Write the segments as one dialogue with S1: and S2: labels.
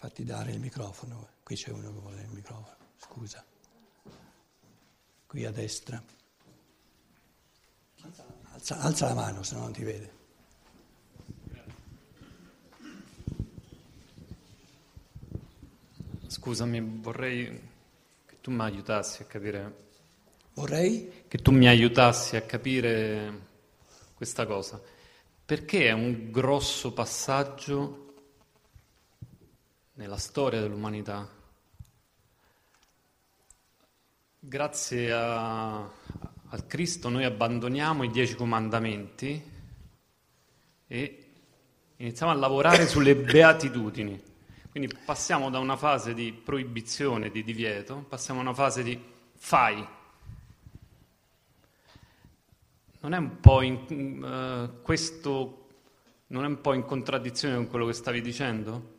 S1: Fatti dare il microfono, qui c'è uno che vuole il microfono, scusa. Qui a destra. Alza, alza la mano se no non ti vede.
S2: Scusami, vorrei che tu mi aiutassi a capire.
S1: Vorrei?
S2: Che tu mi aiutassi a capire questa cosa. Perché è un grosso passaggio nella storia dell'umanità. Grazie a, al Cristo noi abbandoniamo i dieci comandamenti e iniziamo a lavorare sulle beatitudini. Quindi passiamo da una fase di proibizione, di divieto, passiamo a una fase di fai. Non è un po' in, uh, questo non è un po' in contraddizione con quello che stavi dicendo?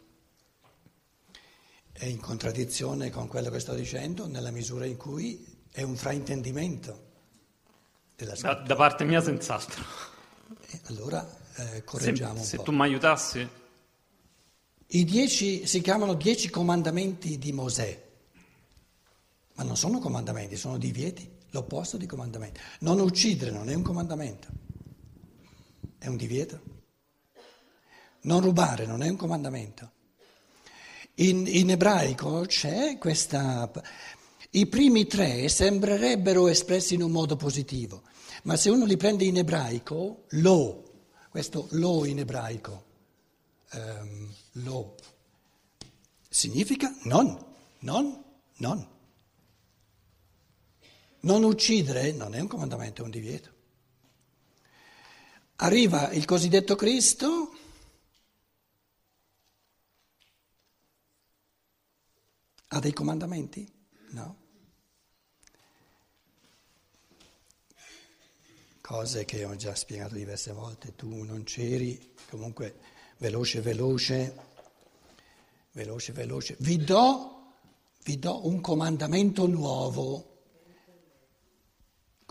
S1: È in contraddizione con quello che sto dicendo nella misura in cui è un fraintendimento della
S2: scrittura. Da, da parte mia senz'altro.
S1: E allora eh, correggiamo
S2: se,
S1: un
S2: se
S1: po'.
S2: tu mi aiutassi.
S1: I dieci si chiamano dieci comandamenti di Mosè, ma non sono comandamenti, sono divieti, l'opposto di comandamenti. Non uccidere non è un comandamento, è un divieto. Non rubare non è un comandamento in, in ebraico c'è questa... I primi tre sembrerebbero espressi in un modo positivo, ma se uno li prende in ebraico, lo, questo lo in ebraico, um, lo, significa non, non, non. Non uccidere non è un comandamento, è un divieto. Arriva il cosiddetto Cristo Ha dei comandamenti? No. Cose che ho già spiegato diverse volte, tu non c'eri, comunque veloce, veloce, veloce, veloce. Vi do, vi do un comandamento nuovo.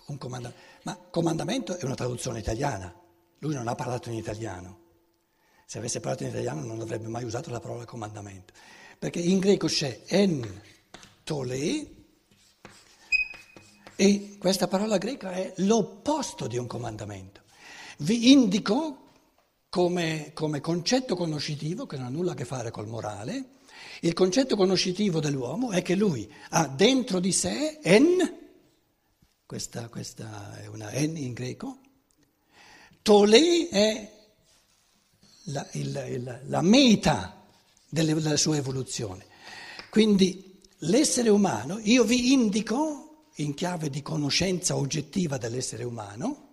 S1: Un comandamento. Ma comandamento è una traduzione italiana, lui non ha parlato in italiano. Se avesse parlato in italiano non avrebbe mai usato la parola comandamento perché in greco c'è en tole e questa parola greca è l'opposto di un comandamento. Vi indico come, come concetto conoscitivo, che non ha nulla a che fare col morale, il concetto conoscitivo dell'uomo è che lui ha dentro di sé en, questa, questa è una en in greco, tole è la, il, il, la meta della sua evoluzione. Quindi l'essere umano, io vi indico, in chiave di conoscenza oggettiva dell'essere umano,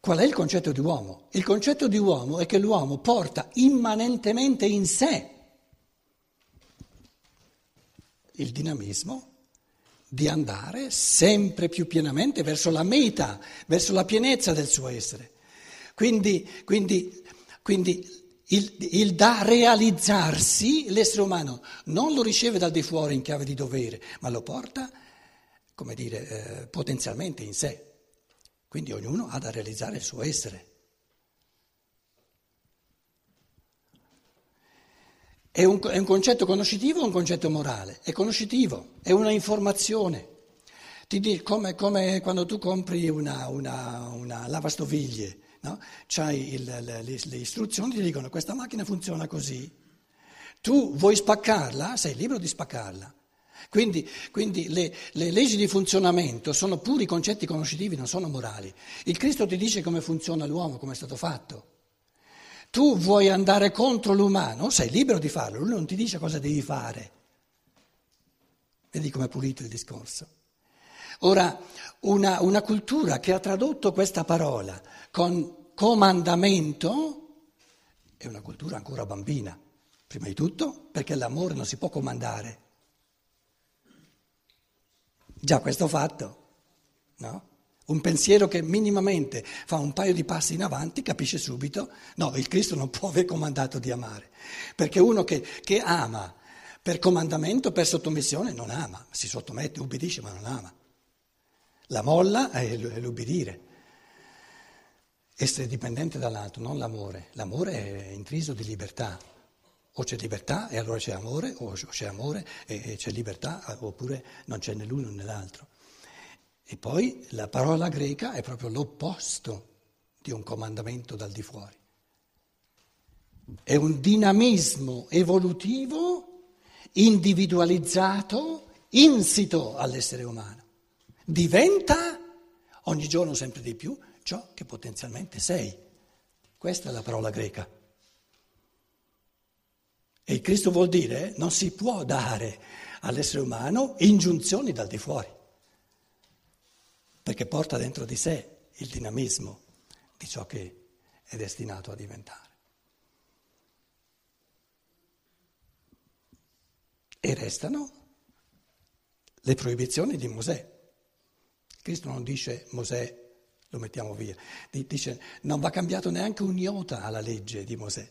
S1: qual è il concetto di uomo? Il concetto di uomo è che l'uomo porta immanentemente in sé il dinamismo di andare sempre più pienamente verso la meta, verso la pienezza del suo essere. Quindi, quindi, quindi il, il, da realizzarsi, l'essere umano non lo riceve dal di fuori in chiave di dovere, ma lo porta, come dire, eh, potenzialmente in sé. Quindi ognuno ha da realizzare il suo essere. È un, è un concetto conoscitivo o un concetto morale? È conoscitivo, è una informazione. Ti dico, come, come quando tu compri una, una, una lavastoviglie no? c'hai il, le, le istruzioni, ti dicono questa macchina funziona così. Tu vuoi spaccarla, sei libero di spaccarla. Quindi, quindi le, le, leggi di funzionamento sono puri concetti conoscitivi, non sono morali. Il Cristo ti dice come funziona l'uomo, come è stato fatto. Tu vuoi andare contro l'umano, sei libero di farlo, lui non ti dice cosa devi fare. Vedi com'è pulito il discorso. Ora, una, una cultura che ha tradotto questa parola con comandamento è una cultura ancora bambina, prima di tutto perché l'amore non si può comandare. Già questo fatto, no? Un pensiero che minimamente fa un paio di passi in avanti capisce subito, no, il Cristo non può aver comandato di amare, perché uno che, che ama per comandamento, per sottomissione, non ama, si sottomette, ubbidisce ma non ama. La molla è l'ubbidire. Essere dipendente dall'altro, non l'amore. L'amore è intriso di libertà. O c'è libertà e allora c'è amore, o c'è amore e c'è libertà, oppure non c'è né l'uno né l'altro. E poi la parola greca è proprio l'opposto di un comandamento dal di fuori. È un dinamismo evolutivo, individualizzato, insito all'essere umano. Diventa ogni giorno sempre di più ciò che potenzialmente sei. Questa è la parola greca. E Cristo vuol dire non si può dare all'essere umano ingiunzioni dal di fuori, perché porta dentro di sé il dinamismo di ciò che è destinato a diventare. E restano le proibizioni di Mosè. Cristo non dice Mosè lo mettiamo via, dice non va cambiato neanche un iota alla legge di Mosè.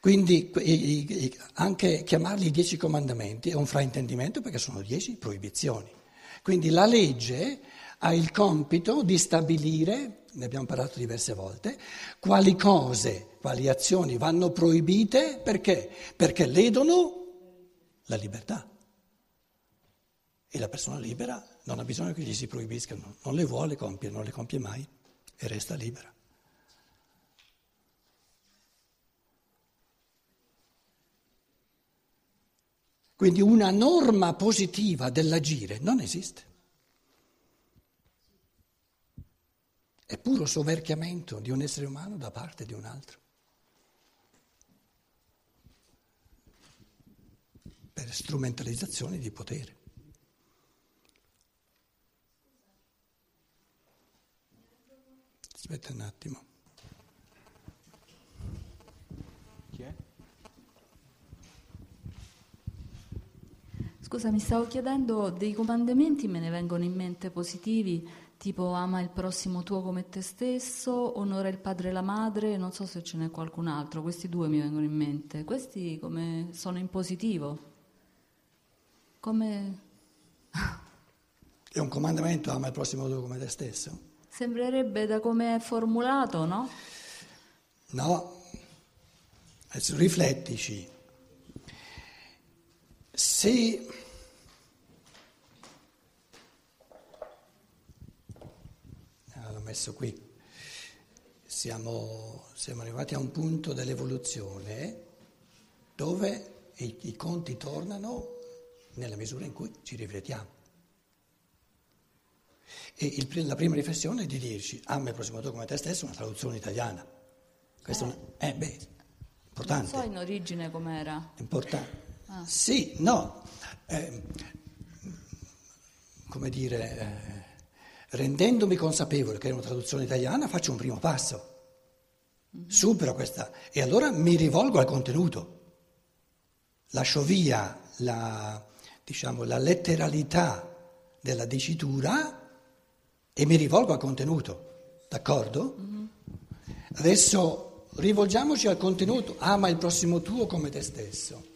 S1: Quindi anche chiamarli i dieci comandamenti è un fraintendimento perché sono dieci proibizioni. Quindi la legge ha il compito di stabilire, ne abbiamo parlato diverse volte, quali cose, quali azioni vanno proibite perché? Perché ledono la libertà. E la persona libera non ha bisogno che gli si proibiscano, non le vuole compiere, non le compie mai e resta libera. Quindi una norma positiva dell'agire non esiste. È puro soverchiamento di un essere umano da parte di un altro. Per strumentalizzazione di potere. Aspetta un attimo.
S3: Scusa, mi stavo chiedendo dei comandamenti, me ne vengono in mente positivi, tipo ama il prossimo tuo come te stesso, onora il padre e la madre, non so se ce n'è qualcun altro, questi due mi vengono in mente. Questi come sono in positivo? Come...
S1: È un comandamento, ama il prossimo tuo come te stesso?
S3: Sembrerebbe da come è formulato, no?
S1: No, adesso riflettici. Se ah, l'ho messo qui, siamo, siamo, arrivati a un punto dell'evoluzione dove i, i conti tornano nella misura in cui ci riflettiamo. E il, la prima riflessione è di dirci, ama il prossimo tuo come te stesso, una traduzione italiana. Questo eh. è, beh, importante.
S3: Non so in origine com'era.
S1: Importante. Ah. Sì, no, eh, come dire, eh, rendendomi consapevole che è una traduzione italiana faccio un primo passo, mm-hmm. supero questa e allora mi rivolgo al contenuto, lascio via la, diciamo, la letteralità della dicitura e mi rivolgo al contenuto, d'accordo? Mm-hmm. Adesso rivolgiamoci al contenuto, ama il prossimo tuo come te stesso.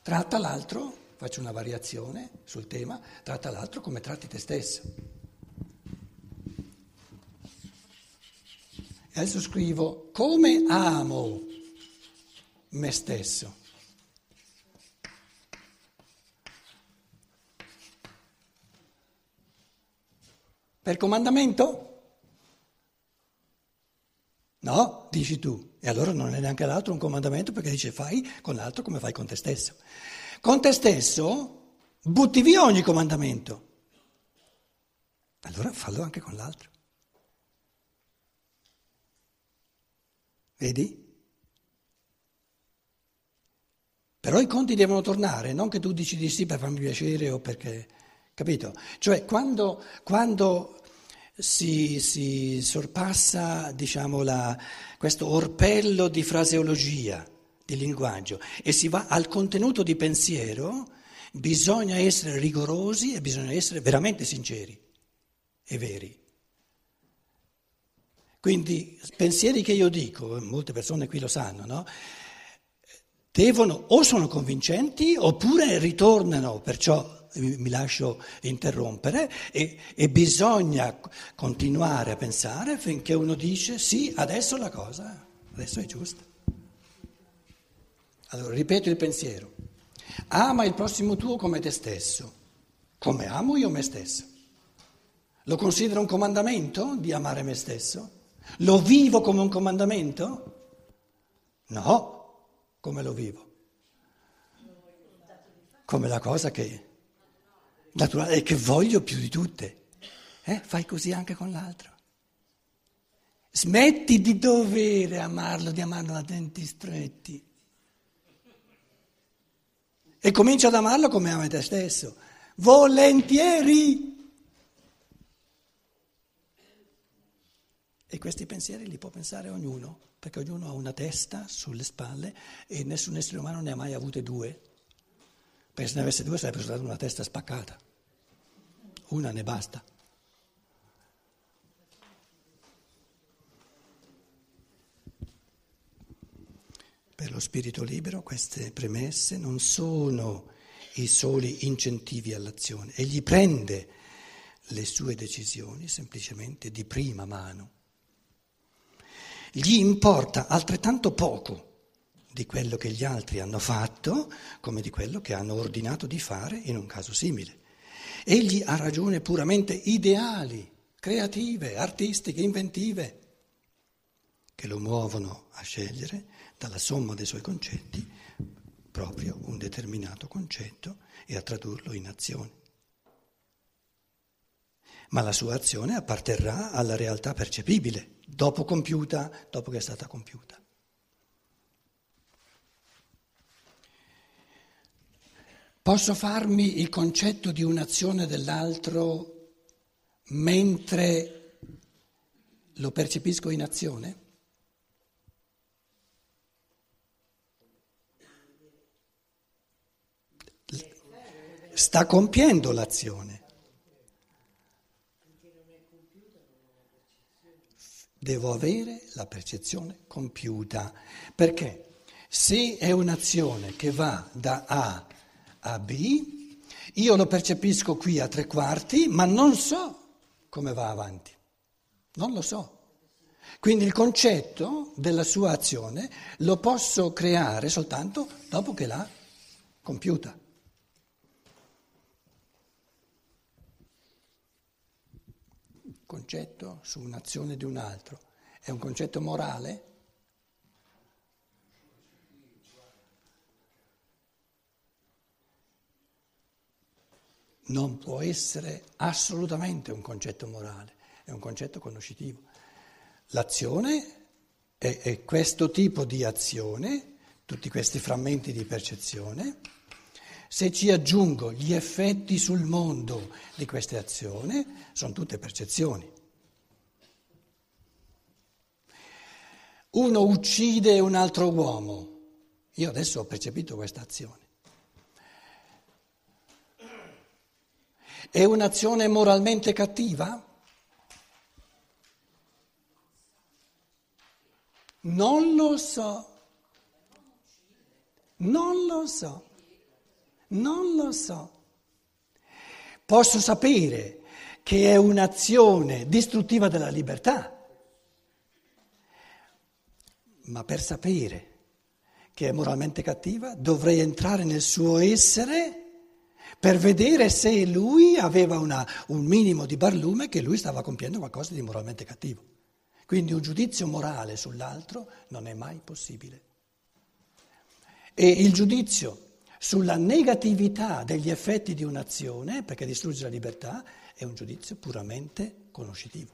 S1: Tratta l'altro, faccio una variazione sul tema, tratta l'altro come tratti te stesso. Adesso scrivo come amo me stesso. Per comandamento? No, dici tu. E allora non è neanche l'altro un comandamento perché dice fai con l'altro come fai con te stesso. Con te stesso butti via ogni comandamento. Allora fallo anche con l'altro. Vedi? Però i conti devono tornare, non che tu dici di sì per farmi piacere o perché... Capito? Cioè quando, quando si, si sorpassa diciamo, la, questo orpello di fraseologia, di linguaggio, e si va al contenuto di pensiero, bisogna essere rigorosi e bisogna essere veramente sinceri e veri. Quindi pensieri che io dico, molte persone qui lo sanno, no? devono o sono convincenti oppure ritornano, perciò mi lascio interrompere e, e, bisogna continuare a pensare finché uno dice sì, adesso la cosa, adesso è giusta. Allora, ripeto il pensiero. Ama il prossimo tuo come te stesso, come amo io me stesso. Lo considero un comandamento di amare me stesso? Lo vivo come un comandamento? No, come lo vivo? Come la cosa che naturale che voglio più di tutte. Eh? Fai così anche con l'altro. Smetti di dovere amarlo, di amarlo a denti stretti. E comincia ad amarlo come ami te stesso. Volentieri. E questi pensieri li può pensare ognuno, perché ognuno ha una testa sulle spalle e nessun essere umano ne ha mai avute due. Perché se ne avesse due sarebbe stata una testa spaccata. Una ne basta. Per lo spirito libero queste premesse non sono i soli incentivi all'azione, egli prende le sue decisioni semplicemente di prima mano. Gli importa altrettanto poco di quello che gli altri hanno fatto come di quello che hanno ordinato di fare in un caso simile. Egli ha ragioni puramente ideali, creative, artistiche, inventive, che lo muovono a scegliere dalla somma dei suoi concetti proprio un determinato concetto e a tradurlo in azione. Ma la sua azione apparterrà alla realtà percepibile, dopo compiuta, dopo che è stata compiuta. Posso farmi il concetto di un'azione dell'altro mentre lo percepisco in azione? Sta compiendo l'azione. Devo avere la percezione compiuta, perché se è un'azione che va da A a B, io lo percepisco qui a tre quarti, ma non so come va avanti, non lo so. Quindi il concetto della sua azione lo posso creare soltanto dopo che l'ha compiuta. Il concetto su un'azione di un altro è un concetto morale? Non può essere assolutamente un concetto morale, è un concetto conoscitivo. L'azione è, è questo tipo di azione, tutti questi frammenti di percezione. Se ci aggiungo gli effetti sul mondo di queste azioni, sono tutte percezioni. Uno uccide un altro uomo. Io adesso ho percepito questa azione. È un'azione moralmente cattiva? Non lo so. Non lo so. Non lo so. Posso sapere che è un'azione distruttiva della libertà, ma per sapere che è moralmente cattiva dovrei entrare nel suo essere per vedere se lui aveva una, un minimo di barlume che lui stava compiendo qualcosa di moralmente cattivo. Quindi un giudizio morale sull'altro non è mai possibile. E il giudizio sulla negatività degli effetti di un'azione, perché distrugge la libertà, è un giudizio puramente conoscitivo,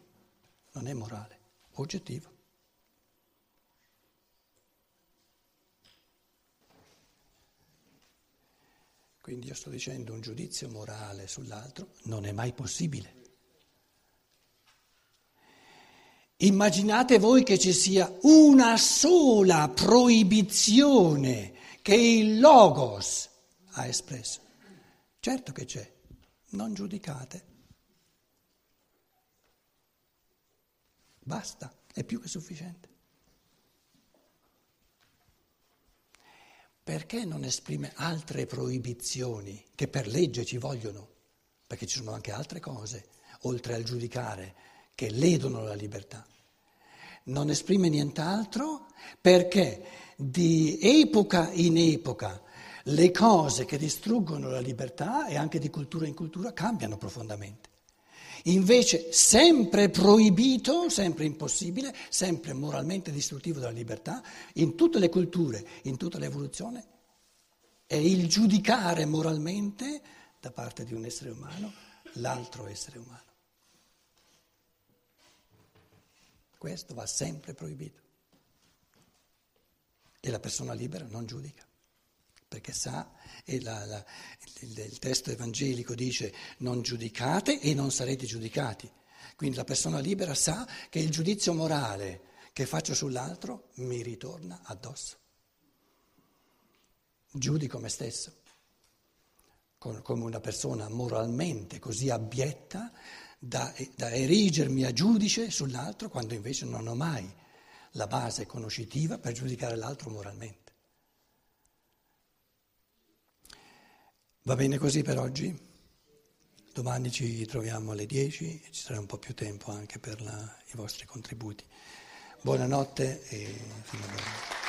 S1: non è morale, oggettivo. Quindi io sto dicendo un giudizio morale sull'altro non è mai possibile. Immaginate voi che ci sia una sola proibizione che il Logos ha espresso. Certo che c'è, non giudicate. Basta, è più che sufficiente. Perché non esprime altre proibizioni che per legge ci vogliono? Perché ci sono anche altre cose, oltre al giudicare, che ledono la libertà. Non esprime nient'altro perché di epoca in epoca le cose che distruggono la libertà e anche di cultura in cultura cambiano profondamente. Invece sempre proibito, sempre impossibile, sempre moralmente distruttivo della libertà, in tutte le culture, in tutta l'evoluzione, è il giudicare moralmente da parte di un essere umano l'altro essere umano. Questo va sempre proibito. E la persona libera non giudica perché sa, e la, la, il, il testo evangelico dice non giudicate e non sarete giudicati. Quindi la persona libera sa che il giudizio morale che faccio sull'altro mi ritorna addosso. Giudico me stesso come una persona moralmente così abietta da, da erigermi a giudice sull'altro quando invece non ho mai la base conoscitiva per giudicare l'altro moralmente. Va bene così per oggi? Domani ci troviamo alle 10 e ci sarà un po' più tempo anche per la, i vostri contributi. Buonanotte e fino a domani.